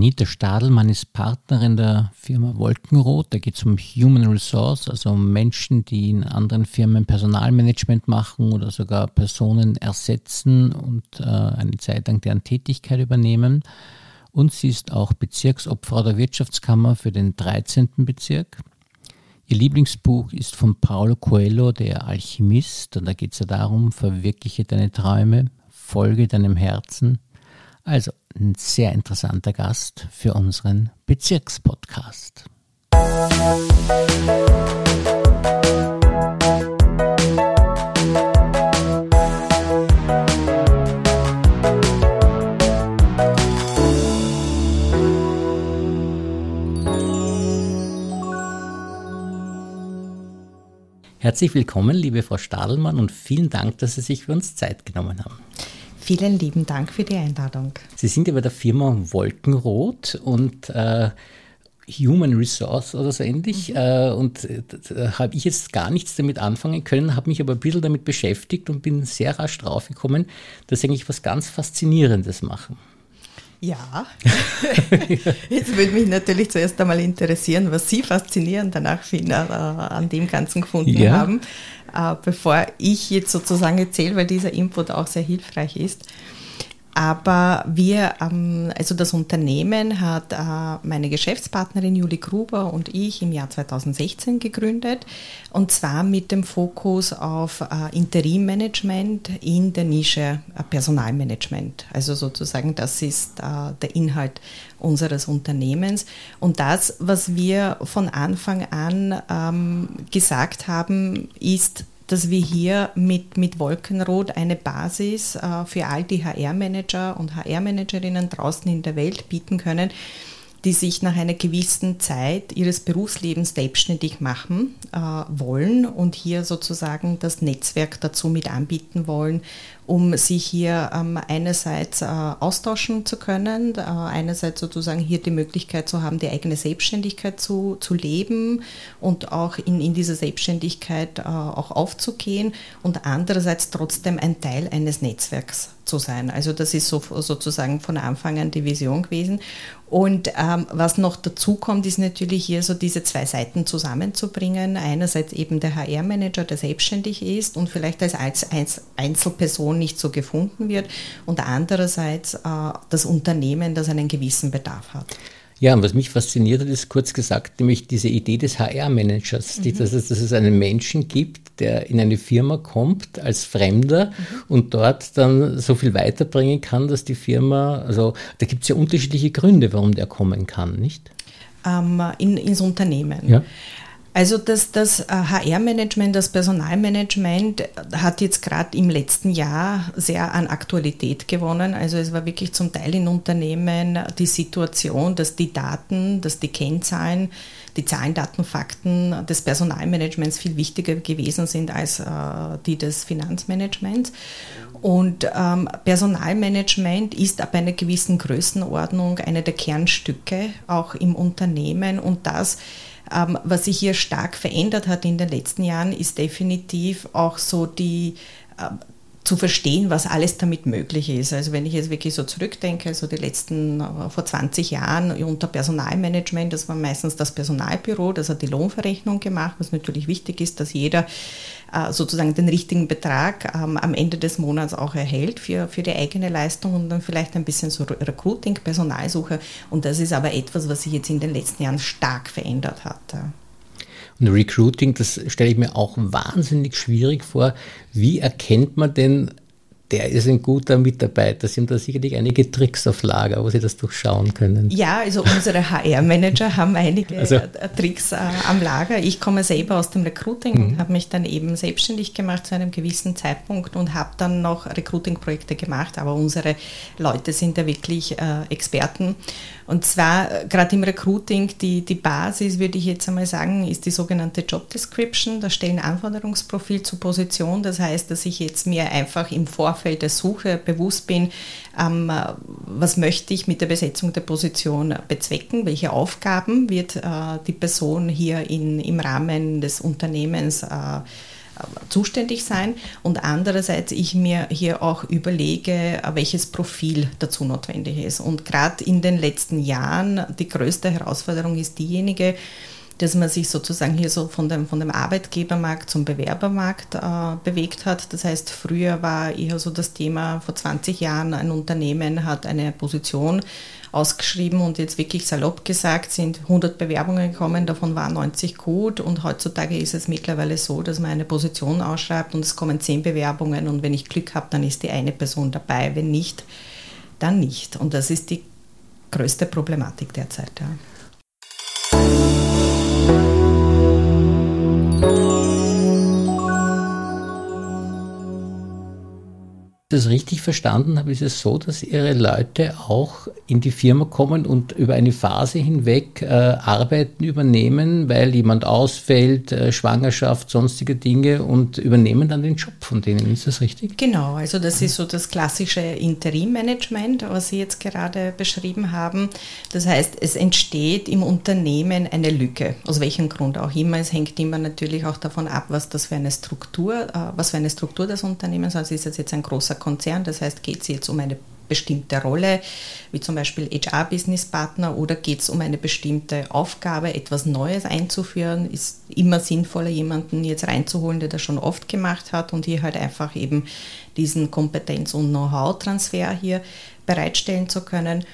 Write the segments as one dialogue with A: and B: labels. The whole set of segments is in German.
A: Anita Stadelmann ist Partnerin der Firma Wolkenrot. Da geht es um Human Resource, also um Menschen, die in anderen Firmen Personalmanagement machen oder sogar Personen ersetzen und äh, eine Zeit lang deren Tätigkeit übernehmen. Und sie ist auch Bezirksobfrau der Wirtschaftskammer für den 13. Bezirk. Ihr Lieblingsbuch ist von Paulo Coelho, der Alchemist. Und da geht es ja darum, verwirkliche deine Träume, folge deinem Herzen. Also ein sehr interessanter Gast für unseren Bezirkspodcast. Herzlich willkommen, liebe Frau Stadelmann, und vielen Dank, dass Sie sich für uns Zeit genommen haben.
B: Vielen lieben Dank für die Einladung.
A: Sie sind ja bei der Firma Wolkenrot und äh, Human Resource oder so ähnlich. Mhm. Äh, und äh, da habe ich jetzt gar nichts damit anfangen können, habe mich aber ein bisschen damit beschäftigt und bin sehr rasch draufgekommen, dass Sie eigentlich was ganz Faszinierendes machen.
B: Ja, jetzt würde mich natürlich zuerst einmal interessieren, was Sie faszinierend danach finden, äh, an dem Ganzen gefunden ja. haben, bevor ich jetzt sozusagen erzähle, weil dieser Input auch sehr hilfreich ist. Aber wir, ähm, also das Unternehmen hat äh, meine Geschäftspartnerin Julie Gruber und ich im Jahr 2016 gegründet und zwar mit dem Fokus auf äh, Interimmanagement in der Nische äh, Personalmanagement. Also sozusagen das ist der Inhalt unseres Unternehmens. Und das, was wir von Anfang an ähm, gesagt haben, ist, dass wir hier mit, mit Wolkenrot eine Basis äh, für all die HR-Manager und HR-Managerinnen draußen in der Welt bieten können, die sich nach einer gewissen Zeit ihres Berufslebens selbstständig machen äh, wollen und hier sozusagen das Netzwerk dazu mit anbieten wollen, um sich hier ähm, einerseits äh, austauschen zu können, äh, einerseits sozusagen hier die Möglichkeit zu haben, die eigene Selbstständigkeit zu, zu leben und auch in, in dieser Selbstständigkeit äh, auch aufzugehen und andererseits trotzdem ein Teil eines Netzwerks zu sein. Also das ist so, sozusagen von Anfang an die Vision gewesen. Und ähm, was noch dazu kommt, ist natürlich hier so diese zwei Seiten zusammenzubringen. Einerseits eben der HR-Manager, der selbstständig ist und vielleicht als Einzelperson nicht so gefunden wird und andererseits äh, das Unternehmen, das einen gewissen Bedarf hat.
A: Ja, und was mich fasziniert hat, ist kurz gesagt, nämlich diese Idee des HR-Managers, mhm. dass, es, dass es einen Menschen gibt, der in eine Firma kommt als Fremder mhm. und dort dann so viel weiterbringen kann, dass die Firma, also da gibt es ja unterschiedliche Gründe, warum der kommen kann, nicht?
B: Ähm, in, ins Unternehmen. Ja. Also das, das HR-Management, das Personalmanagement hat jetzt gerade im letzten Jahr sehr an Aktualität gewonnen. Also es war wirklich zum Teil in Unternehmen die Situation, dass die Daten, dass die Kennzahlen, die Zahlen, Daten, Fakten des Personalmanagements viel wichtiger gewesen sind als äh, die des Finanzmanagements. Und ähm, Personalmanagement ist ab einer gewissen Größenordnung eine der Kernstücke auch im Unternehmen und das ähm, was sich hier stark verändert hat in den letzten Jahren, ist definitiv auch so die ähm, zu verstehen, was alles damit möglich ist. Also wenn ich jetzt wirklich so zurückdenke, also die letzten, äh, vor 20 Jahren unter Personalmanagement, das war meistens das Personalbüro, das hat die Lohnverrechnung gemacht, was natürlich wichtig ist, dass jeder äh, sozusagen den richtigen Betrag ähm, am Ende des Monats auch erhält für, für die eigene Leistung und dann vielleicht ein bisschen so Recruiting, Personalsuche. Und das ist aber etwas, was sich jetzt in den letzten Jahren stark verändert hat.
A: Und Recruiting, das stelle ich mir auch wahnsinnig schwierig vor. Wie erkennt man denn der ist ein guter Mitarbeiter. Sie haben da sicherlich einige Tricks auf Lager, wo Sie das durchschauen können.
B: Ja, also unsere HR-Manager haben einige also. Tricks äh, am Lager. Ich komme selber aus dem Recruiting mhm. und habe mich dann eben selbstständig gemacht zu einem gewissen Zeitpunkt und habe dann noch Recruiting-Projekte gemacht. Aber unsere Leute sind ja wirklich äh, Experten. Und zwar äh, gerade im Recruiting, die, die Basis, würde ich jetzt einmal sagen, ist die sogenannte Job Description, das Stellenanforderungsprofil zur Position. Das heißt, dass ich jetzt mir einfach im Vorfeld der Suche bewusst bin, ähm, was möchte ich mit der Besetzung der Position bezwecken, welche Aufgaben wird äh, die Person hier in, im Rahmen des Unternehmens äh, zuständig sein und andererseits ich mir hier auch überlege, welches Profil dazu notwendig ist. Und gerade in den letzten Jahren, die größte Herausforderung ist diejenige, dass man sich sozusagen hier so von dem, von dem Arbeitgebermarkt zum Bewerbermarkt äh, bewegt hat. Das heißt, früher war eher so das Thema, vor 20 Jahren ein Unternehmen hat eine Position ausgeschrieben und jetzt wirklich salopp gesagt sind 100 Bewerbungen gekommen, davon waren 90 gut und heutzutage ist es mittlerweile so, dass man eine Position ausschreibt und es kommen 10 Bewerbungen und wenn ich Glück habe, dann ist die eine Person dabei, wenn nicht, dann nicht. Und das ist die größte Problematik derzeit. Ja.
A: Das richtig verstanden habe, ist es so, dass Ihre Leute auch in die Firma kommen und über eine Phase hinweg äh, Arbeiten übernehmen, weil jemand ausfällt, äh, Schwangerschaft, sonstige Dinge und übernehmen dann den Job von denen. Ist das richtig?
B: Genau, also das ist so das klassische Interimmanagement, was Sie jetzt gerade beschrieben haben. Das heißt, es entsteht im Unternehmen eine Lücke, aus welchem Grund auch immer. Es hängt immer natürlich auch davon ab, was das für eine Struktur, äh, was für eine Struktur des Unternehmens, also ist das jetzt ein großer Konzern, das heißt, geht es jetzt um eine bestimmte Rolle, wie zum Beispiel HR-Business-Partner, oder geht es um eine bestimmte Aufgabe, etwas Neues einzuführen, ist immer sinnvoller, jemanden jetzt reinzuholen, der das schon oft gemacht hat und hier halt einfach eben diesen Kompetenz- und Know-how-Transfer hier bereitstellen zu können.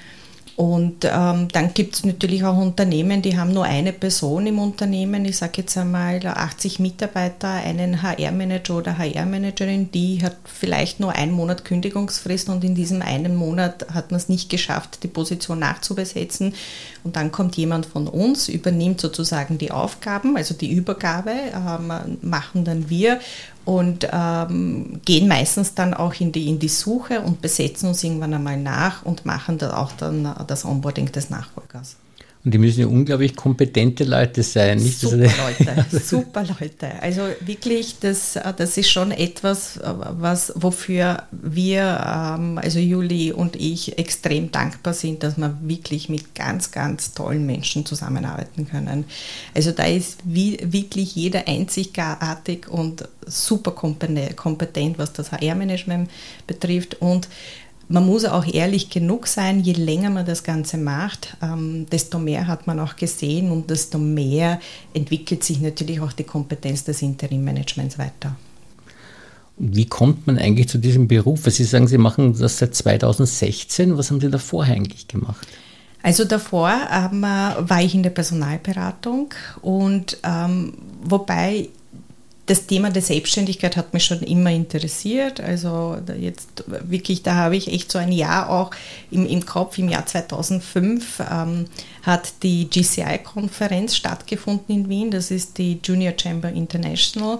B: Und ähm, dann gibt es natürlich auch Unternehmen, die haben nur eine Person im Unternehmen, ich sage jetzt einmal 80 Mitarbeiter, einen HR-Manager oder HR-Managerin, die hat vielleicht nur einen Monat Kündigungsfrist und in diesem einen Monat hat man es nicht geschafft, die Position nachzubesetzen. Und dann kommt jemand von uns, übernimmt sozusagen die Aufgaben, also die Übergabe ähm, machen dann wir und ähm, gehen meistens dann auch in die, in die Suche und besetzen uns irgendwann einmal nach und machen dann auch dann das Onboarding des Nachfolgers.
A: Und die müssen ja unglaublich kompetente Leute sein, nicht?
B: Super Leute, super Leute. Also wirklich, das, das ist schon etwas, was, wofür wir, ähm, also Juli und ich, extrem dankbar sind, dass wir wirklich mit ganz, ganz tollen Menschen zusammenarbeiten können. Also da ist wirklich jeder einzigartig und super kompetent, was das HR-Management betrifft und man muss auch ehrlich genug sein, je länger man das Ganze macht, ähm, desto mehr hat man auch gesehen und desto mehr entwickelt sich natürlich auch die Kompetenz des Interimmanagements weiter.
A: Wie kommt man eigentlich zu diesem Beruf? Sie sagen, Sie machen das seit 2016. Was haben Sie da vorher eigentlich gemacht?
B: Also davor ähm, war ich in der Personalberatung und ähm, wobei das Thema der Selbstständigkeit hat mich schon immer interessiert. Also jetzt wirklich, da habe ich echt so ein Jahr auch im, im Kopf. Im Jahr 2005 ähm, hat die GCI-Konferenz stattgefunden in Wien. Das ist die Junior Chamber International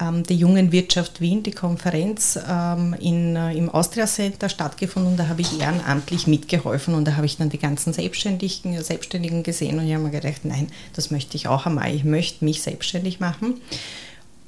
B: ähm, der jungen Wirtschaft Wien, die Konferenz ähm, in, äh, im Austria Center stattgefunden und da habe ich ehrenamtlich mitgeholfen und da habe ich dann die ganzen Selbstständigen, Selbstständigen gesehen und ich habe mir gedacht, nein, das möchte ich auch einmal, ich möchte mich selbstständig machen.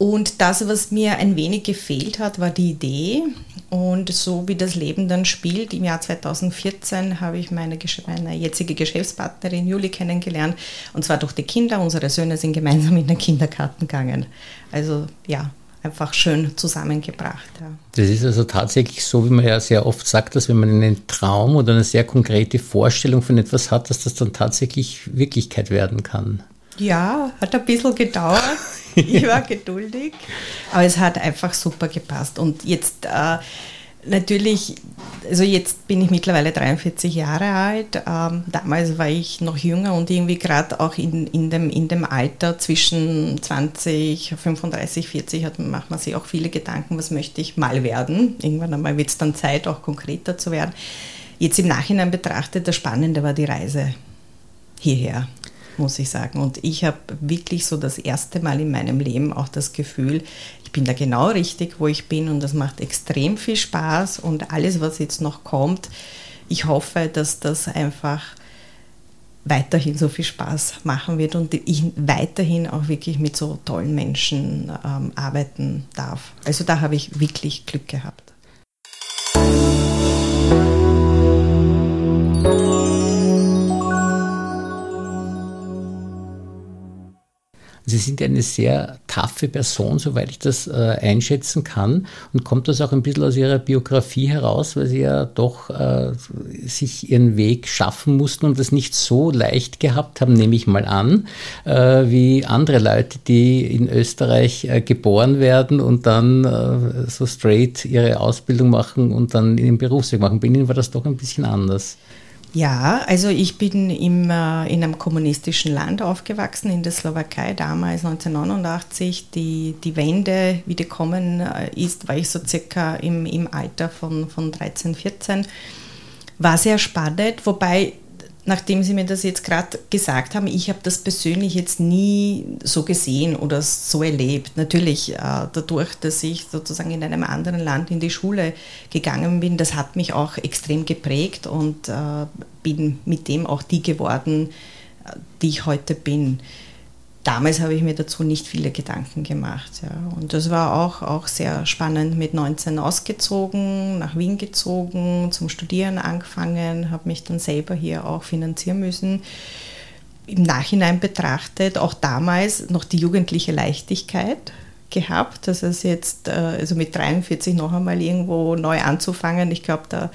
B: Und das, was mir ein wenig gefehlt hat, war die Idee. Und so wie das Leben dann spielt, im Jahr 2014 habe ich meine, meine jetzige Geschäftspartnerin Juli kennengelernt. Und zwar durch die Kinder. Unsere Söhne sind gemeinsam in den Kindergarten gegangen. Also ja, einfach schön zusammengebracht. Ja.
A: Das ist also tatsächlich so, wie man ja sehr oft sagt, dass wenn man einen Traum oder eine sehr konkrete Vorstellung von etwas hat, dass das dann tatsächlich Wirklichkeit werden kann.
B: Ja, hat ein bisschen gedauert. Ich war geduldig, aber es hat einfach super gepasst. Und jetzt äh, natürlich, also jetzt bin ich mittlerweile 43 Jahre alt. Ähm, damals war ich noch jünger und irgendwie gerade auch in, in, dem, in dem Alter zwischen 20, 35, 40 hat, macht man sich auch viele Gedanken, was möchte ich mal werden. Irgendwann einmal wird es dann Zeit, auch konkreter zu werden. Jetzt im Nachhinein betrachtet, das Spannende war die Reise hierher muss ich sagen. Und ich habe wirklich so das erste Mal in meinem Leben auch das Gefühl, ich bin da genau richtig, wo ich bin und das macht extrem viel Spaß und alles, was jetzt noch kommt, ich hoffe, dass das einfach weiterhin so viel Spaß machen wird und ich weiterhin auch wirklich mit so tollen Menschen ähm, arbeiten darf. Also da habe ich wirklich Glück gehabt.
A: Sie sind eine sehr taffe Person, soweit ich das äh, einschätzen kann. Und kommt das auch ein bisschen aus Ihrer Biografie heraus, weil Sie ja doch äh, sich Ihren Weg schaffen mussten und das nicht so leicht gehabt haben, nehme ich mal an, äh, wie andere Leute, die in Österreich äh, geboren werden und dann äh, so straight ihre Ausbildung machen und dann in den Berufsweg machen. Bei Ihnen war das doch ein bisschen anders.
B: Ja, also ich bin im, äh, in einem kommunistischen Land aufgewachsen, in der Slowakei, damals 1989. Die, die Wende, wie die kommen äh, ist, war ich so circa im, im Alter von, von 13, 14. War sehr spannend, wobei nachdem Sie mir das jetzt gerade gesagt haben, ich habe das persönlich jetzt nie so gesehen oder so erlebt. Natürlich äh, dadurch, dass ich sozusagen in einem anderen Land in die Schule gegangen bin, das hat mich auch extrem geprägt und äh, bin mit dem auch die geworden, äh, die ich heute bin damals habe ich mir dazu nicht viele Gedanken gemacht. Ja. Und das war auch, auch sehr spannend. Mit 19 ausgezogen, nach Wien gezogen, zum Studieren angefangen, habe mich dann selber hier auch finanzieren müssen. Im Nachhinein betrachtet, auch damals noch die jugendliche Leichtigkeit gehabt. Das ist jetzt, äh, also mit 43 noch einmal irgendwo neu anzufangen. Ich glaube, da,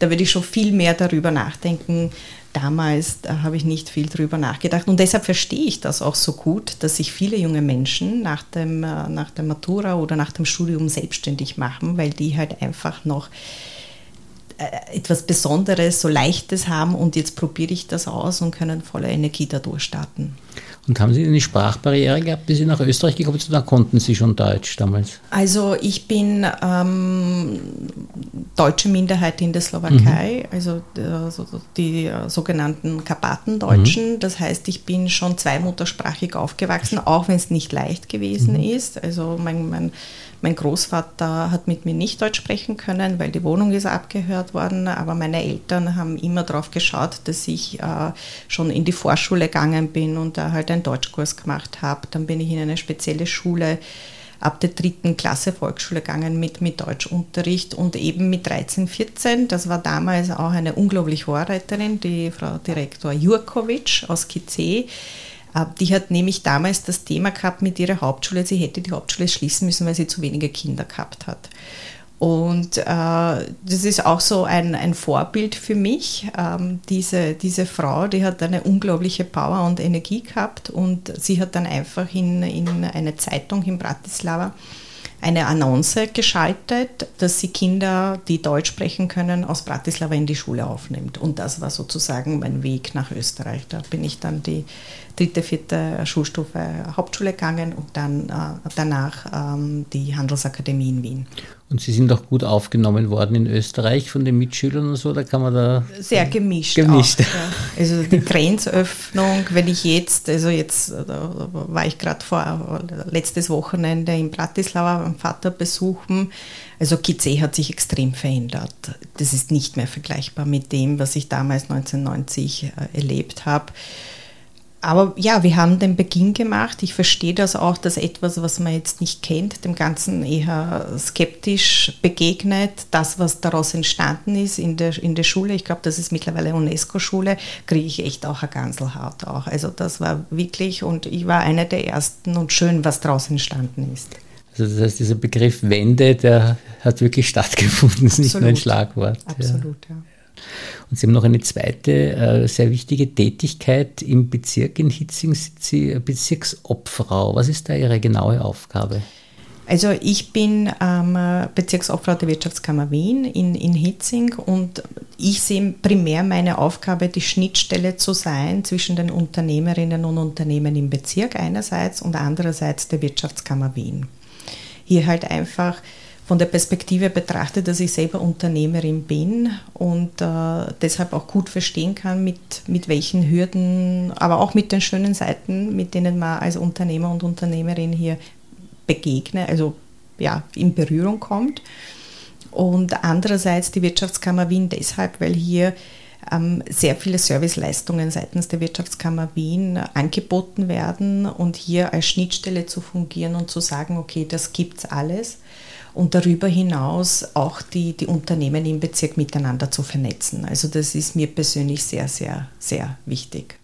B: da würde ich schon viel mehr darüber nachdenken, damals da habe ich nicht viel drüber nachgedacht. Und deshalb verstehe ich das auch so gut, dass sich viele junge Menschen nach, dem, äh, nach der Matura oder nach dem Studium selbstständig machen, weil die halt einfach noch äh, etwas Besonderes, so Leichtes haben und jetzt probiere ich das aus und können voller Energie dadurch starten.
A: Und haben Sie eine Sprachbarriere gehabt, bis Sie nach Österreich gekommen sind, oder konnten Sie schon Deutsch damals?
B: Also ich bin ähm, deutsche Minderheit in der Slowakei, mhm. also äh, die äh, sogenannten Karpatendeutschen. Mhm. Das heißt, ich bin schon zweimuttersprachig aufgewachsen, auch wenn es nicht leicht gewesen mhm. ist. Also mein, mein mein Großvater hat mit mir nicht Deutsch sprechen können, weil die Wohnung ist abgehört worden, aber meine Eltern haben immer darauf geschaut, dass ich äh, schon in die Vorschule gegangen bin und da halt einen Deutschkurs gemacht habe. Dann bin ich in eine spezielle Schule ab der dritten Klasse Volksschule gegangen mit, mit Deutschunterricht und eben mit 13, 14. Das war damals auch eine unglaublich Vorreiterin, die Frau Direktor Jurkovic aus Kizee äh, die hat nämlich damals das Thema gehabt mit ihrer Hauptschule, sie hätte die Hauptschule schließen müssen, weil sie zu wenige Kinder gehabt hat. Und äh, das ist auch so ein, ein Vorbild für mich. Ähm, diese, diese Frau, die hat eine unglaubliche Power und Energie gehabt und sie hat dann einfach in, in eine Zeitung in Bratislava eine Annonce geschaltet, dass sie Kinder, die Deutsch sprechen können, aus Bratislava in die Schule aufnimmt. Und das war sozusagen mein Weg nach Österreich. Da bin ich dann die dritte, vierte Schulstufe Hauptschule gegangen und dann äh, danach ähm, die Handelsakademie in Wien.
A: Und Sie sind auch gut aufgenommen worden in Österreich von den Mitschülern und so, da kann man da.
B: Sehr gemischt. Gemischt. Auch, ja. Also die Grenzöffnung, wenn ich jetzt, also jetzt da war ich gerade vor letztes Wochenende in Bratislava beim Vater besuchen. Also Kizé hat sich extrem verändert. Das ist nicht mehr vergleichbar mit dem, was ich damals 1990 äh, erlebt habe aber ja, wir haben den Beginn gemacht. Ich verstehe das auch, dass etwas, was man jetzt nicht kennt, dem Ganzen eher skeptisch begegnet. Das, was daraus entstanden ist in der, in der Schule, ich glaube, das ist mittlerweile UNESCO-Schule, kriege ich echt auch ein Ganselhaut auch. Also das war wirklich, und ich war einer der Ersten und schön, was daraus entstanden ist.
A: Also das heißt, dieser Begriff Wende, der hat wirklich stattgefunden, ist nicht nur ein Schlagwort.
B: Absolut, ja. ja.
A: Und Sie haben noch eine zweite äh, sehr wichtige Tätigkeit im Bezirk in Hitzing, sind Sie Bezirksobfrau. Was ist da Ihre genaue Aufgabe?
B: Also ich bin ähm, Bezirksobfrau der Wirtschaftskammer Wien in, in Hitzing und ich sehe primär meine Aufgabe, die Schnittstelle zu sein zwischen den Unternehmerinnen und Unternehmen im Bezirk einerseits und andererseits der Wirtschaftskammer Wien. Hier halt einfach von der Perspektive betrachtet, dass ich selber Unternehmerin bin und äh, deshalb auch gut verstehen kann, mit, mit welchen Hürden, aber auch mit den schönen Seiten, mit denen man als Unternehmer und Unternehmerin hier begegnet, also ja, in Berührung kommt. Und andererseits die Wirtschaftskammer Wien deshalb, weil hier ähm, sehr viele Serviceleistungen seitens der Wirtschaftskammer Wien angeboten werden und hier als Schnittstelle zu fungieren und zu sagen, okay, das gibt es alles und darüber hinaus auch die, die Unternehmen im Bezirk miteinander zu vernetzen. Also das ist mir persönlich sehr, sehr, sehr wichtig.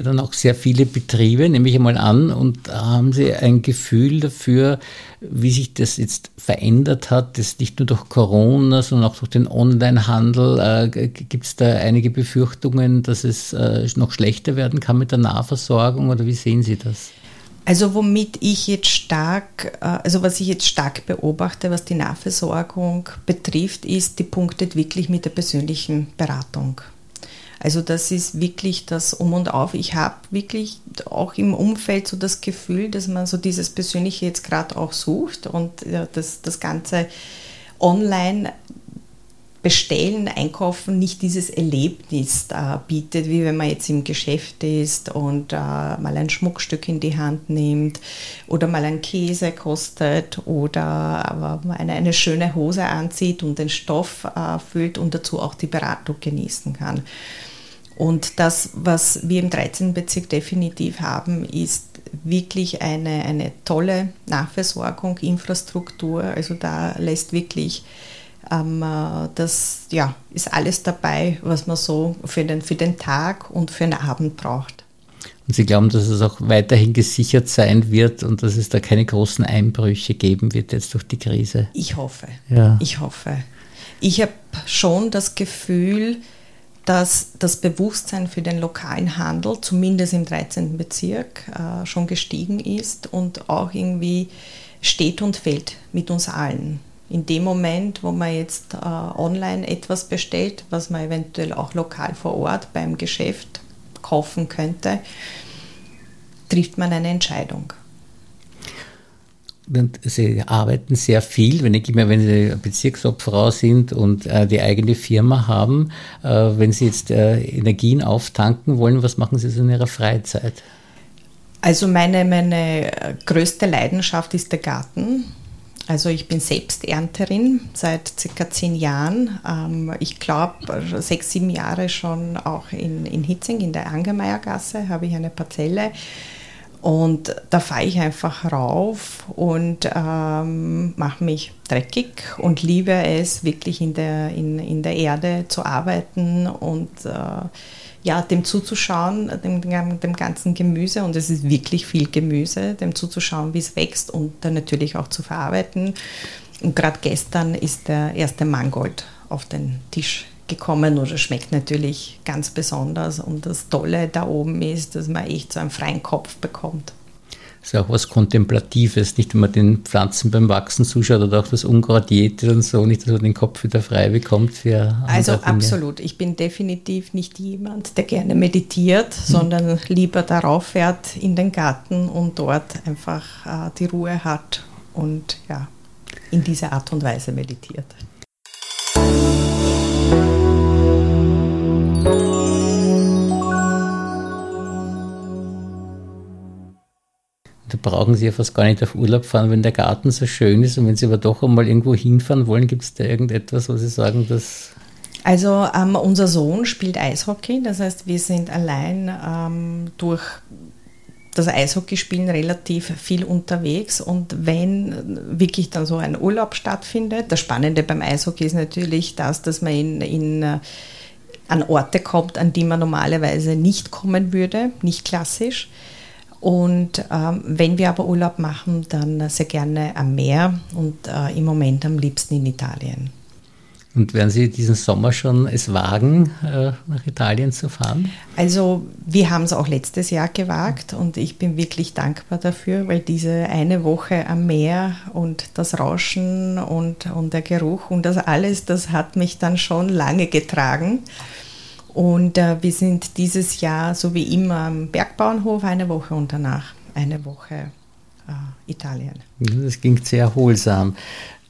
A: Ja dann auch sehr viele Betriebe, nehme ich einmal an, und haben Sie ein Gefühl dafür, wie sich das jetzt verändert hat, das nicht nur durch Corona, sondern auch durch den Onlinehandel. Äh, Gibt es da einige Befürchtungen, dass es äh, noch schlechter werden kann mit der Nahversorgung oder wie sehen Sie das?
B: Also womit ich jetzt stark, äh, also was ich jetzt stark beobachte, was die Nahversorgung betrifft, ist, die punktet wirklich mit der persönlichen Beratung. Also das ist wirklich das Um und Auf. Ich habe wirklich auch im Umfeld so das Gefühl, dass man so dieses Persönliche jetzt gerade auch sucht und das, das Ganze online Bestellen, Einkaufen nicht dieses Erlebnis äh, bietet, wie wenn man jetzt im Geschäft ist und äh, mal ein Schmuckstück in die Hand nimmt oder mal ein Käse kostet oder äh, eine, eine schöne Hose anzieht und den Stoff äh, füllt und dazu auch die Beratung genießen kann. Und das, was wir im 13. Bezirk definitiv haben, ist wirklich eine, eine tolle Nachversorgung, Infrastruktur. Also da lässt wirklich das ja, ist alles dabei, was man so für den, für den Tag und für den Abend braucht.
A: Und Sie glauben, dass es auch weiterhin gesichert sein wird und dass es da keine großen Einbrüche geben wird jetzt durch die Krise?
B: Ich hoffe. Ja. Ich hoffe. Ich habe schon das Gefühl, dass das Bewusstsein für den lokalen Handel, zumindest im 13. Bezirk, äh, schon gestiegen ist und auch irgendwie steht und fällt mit uns allen in dem Moment, wo man jetzt äh, online etwas bestellt, was man eventuell auch lokal vor Ort beim Geschäft kaufen könnte, trifft man eine Entscheidung.
A: Und Sie arbeiten sehr viel, wenn, ich, wenn Sie Bezirksobfrau sind und äh, die eigene Firma haben. Äh, wenn Sie jetzt äh, Energien auftanken wollen, was machen Sie so in Ihrer Freizeit?
B: Also meine, meine größte Leidenschaft ist der Garten. Also ich bin selbst Ernterin seit circa zehn Jahren. Ähm, ich glaube, sechs, sieben Jahre schon auch in, in Hitzing, in der Angermeiergasse, habe ich eine Parzelle. Und da fahre ich einfach rauf und ähm, mache mich dreckig und liebe es, wirklich in der, in, in der Erde zu arbeiten und äh, ja, dem zuzuschauen, dem, dem ganzen Gemüse, und es ist wirklich viel Gemüse, dem zuzuschauen, wie es wächst und dann natürlich auch zu verarbeiten. Und gerade gestern ist der erste Mangold auf den Tisch gekommen oder schmeckt natürlich ganz besonders. Und das Tolle da oben ist, dass man echt so einen freien Kopf bekommt
A: ist ja auch was Kontemplatives, nicht wenn man den Pflanzen beim Wachsen zuschaut oder auch das Unkraut jätet und so, nicht, dass man den Kopf wieder frei bekommt für
B: Also absolut. Ich bin definitiv nicht jemand, der gerne meditiert, hm. sondern lieber darauf fährt in den Garten und dort einfach äh, die Ruhe hat und ja, in dieser Art und Weise meditiert.
A: Da brauchen Sie ja fast gar nicht auf Urlaub fahren, wenn der Garten so schön ist. Und wenn Sie aber doch einmal irgendwo hinfahren wollen, gibt es da irgendetwas, wo Sie sagen, dass.
B: Also ähm, unser Sohn spielt Eishockey, das heißt, wir sind allein ähm, durch das Eishockeyspielen relativ viel unterwegs und wenn wirklich dann so ein Urlaub stattfindet, das Spannende beim Eishockey ist natürlich das, dass man in, in, äh, an Orte kommt, an die man normalerweise nicht kommen würde, nicht klassisch. Und ähm, wenn wir aber Urlaub machen, dann sehr gerne am Meer und äh, im Moment am liebsten in Italien.
A: Und werden Sie diesen Sommer schon es wagen, äh, nach Italien zu fahren?
B: Also wir haben es auch letztes Jahr gewagt und ich bin wirklich dankbar dafür, weil diese eine Woche am Meer und das Rauschen und, und der Geruch und das alles, das hat mich dann schon lange getragen. Und äh, wir sind dieses Jahr, so wie immer, am Bergbauernhof eine Woche und danach eine Woche äh, Italien.
A: Das klingt sehr erholsam.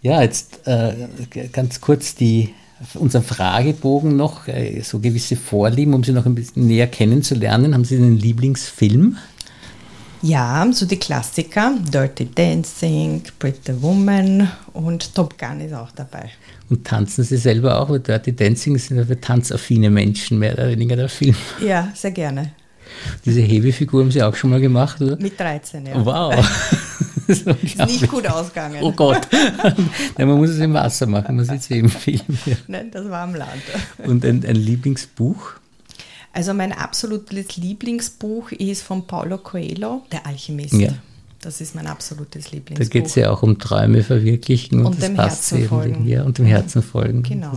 A: Ja, jetzt äh, ganz kurz die, unseren Fragebogen noch, äh, so gewisse Vorlieben, um Sie noch ein bisschen näher kennenzulernen. Haben Sie einen Lieblingsfilm?
B: Ja, so die Klassiker, Dirty Dancing, Pretty Woman und Top Gun ist auch dabei.
A: Und tanzen Sie selber auch? Weil Dirty Dancing sind ja für tanzaffine Menschen mehr oder weniger der Film.
B: Ja, sehr gerne.
A: Diese Hebefigur haben Sie auch schon mal gemacht, oder?
B: Mit 13, ja.
A: Wow.
B: ist, ist nicht gut ausgegangen.
A: Oh Gott. Nein, man muss es im Wasser machen, man sieht es im Film. Ja.
B: Nein, das war am Land.
A: Und ein, ein Lieblingsbuch?
B: Also mein absolutes Lieblingsbuch ist von Paulo Coelho, Der Alchemist.
A: Ja.
B: Das ist mein absolutes Lieblingsbuch.
A: Da geht es ja auch um Träume verwirklichen
B: und, und dem Herzen folgen.
A: Ja, und dem Herzen folgen.
B: Genau.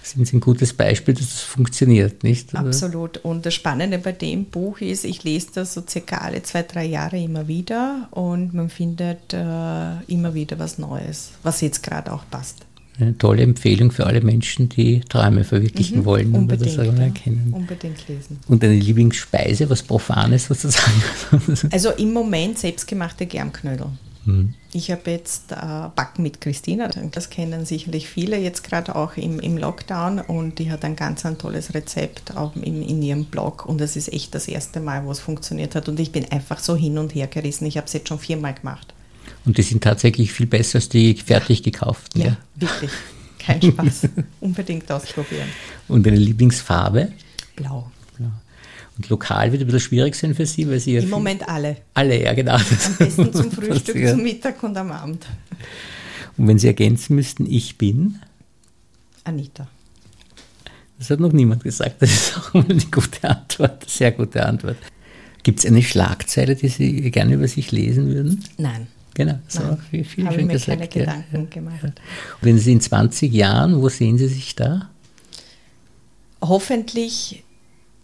A: Das ist ein gutes Beispiel, dass das funktioniert, nicht?
B: Oder? Absolut. Und das Spannende bei dem Buch ist, ich lese das so circa alle zwei, drei Jahre immer wieder und man findet äh, immer wieder was Neues, was jetzt gerade auch passt
A: eine tolle Empfehlung für alle Menschen, die Träume verwirklichen mhm, wollen
B: unbedingt, das ja, erkennen. Unbedingt lesen.
A: Und eine Lieblingsspeise, was Profanes sozusagen?
B: also im Moment selbstgemachte Germknödel. Mhm. Ich habe jetzt äh, Backen mit Christina, das kennen sicherlich viele jetzt gerade auch im, im Lockdown und die hat ein ganz ein tolles Rezept auch in, in ihrem Blog und das ist echt das erste Mal, wo es funktioniert hat und ich bin einfach so hin und her gerissen. Ich habe es jetzt schon viermal gemacht.
A: Und die sind tatsächlich viel besser als die fertig gekauften.
B: Ja, ja. wirklich. Kein Spaß. Unbedingt ausprobieren.
A: Und deine Lieblingsfarbe?
B: Blau.
A: Blau. Und lokal wird ein bisschen schwierig sein für Sie, weil Sie
B: Im Moment alle.
A: Alle, ja, genau.
B: Am besten zum Frühstück, ja. zum Mittag und am Abend.
A: Und wenn Sie ergänzen müssten, ich bin?
B: Anita.
A: Das hat noch niemand gesagt. Das ist auch eine gute Antwort, sehr gute Antwort. Gibt es eine Schlagzeile, die Sie gerne über sich lesen würden?
B: Nein.
A: Genau, so
B: wie viel habe schon mir gesagt. keine Gedanken ja, gemacht. Ja.
A: Wenn Sie in 20 Jahren, wo sehen Sie sich da?
B: Hoffentlich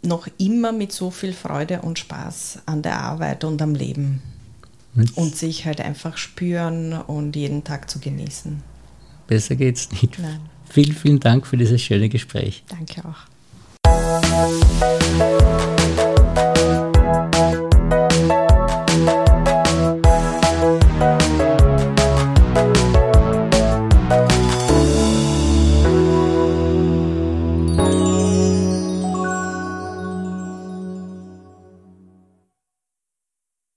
B: noch immer mit so viel Freude und Spaß an der Arbeit und am Leben. Jetzt. Und sich halt einfach spüren und jeden Tag zu genießen.
A: Besser geht's nicht. Nein. Vielen, vielen Dank für dieses schöne Gespräch.
B: Danke auch.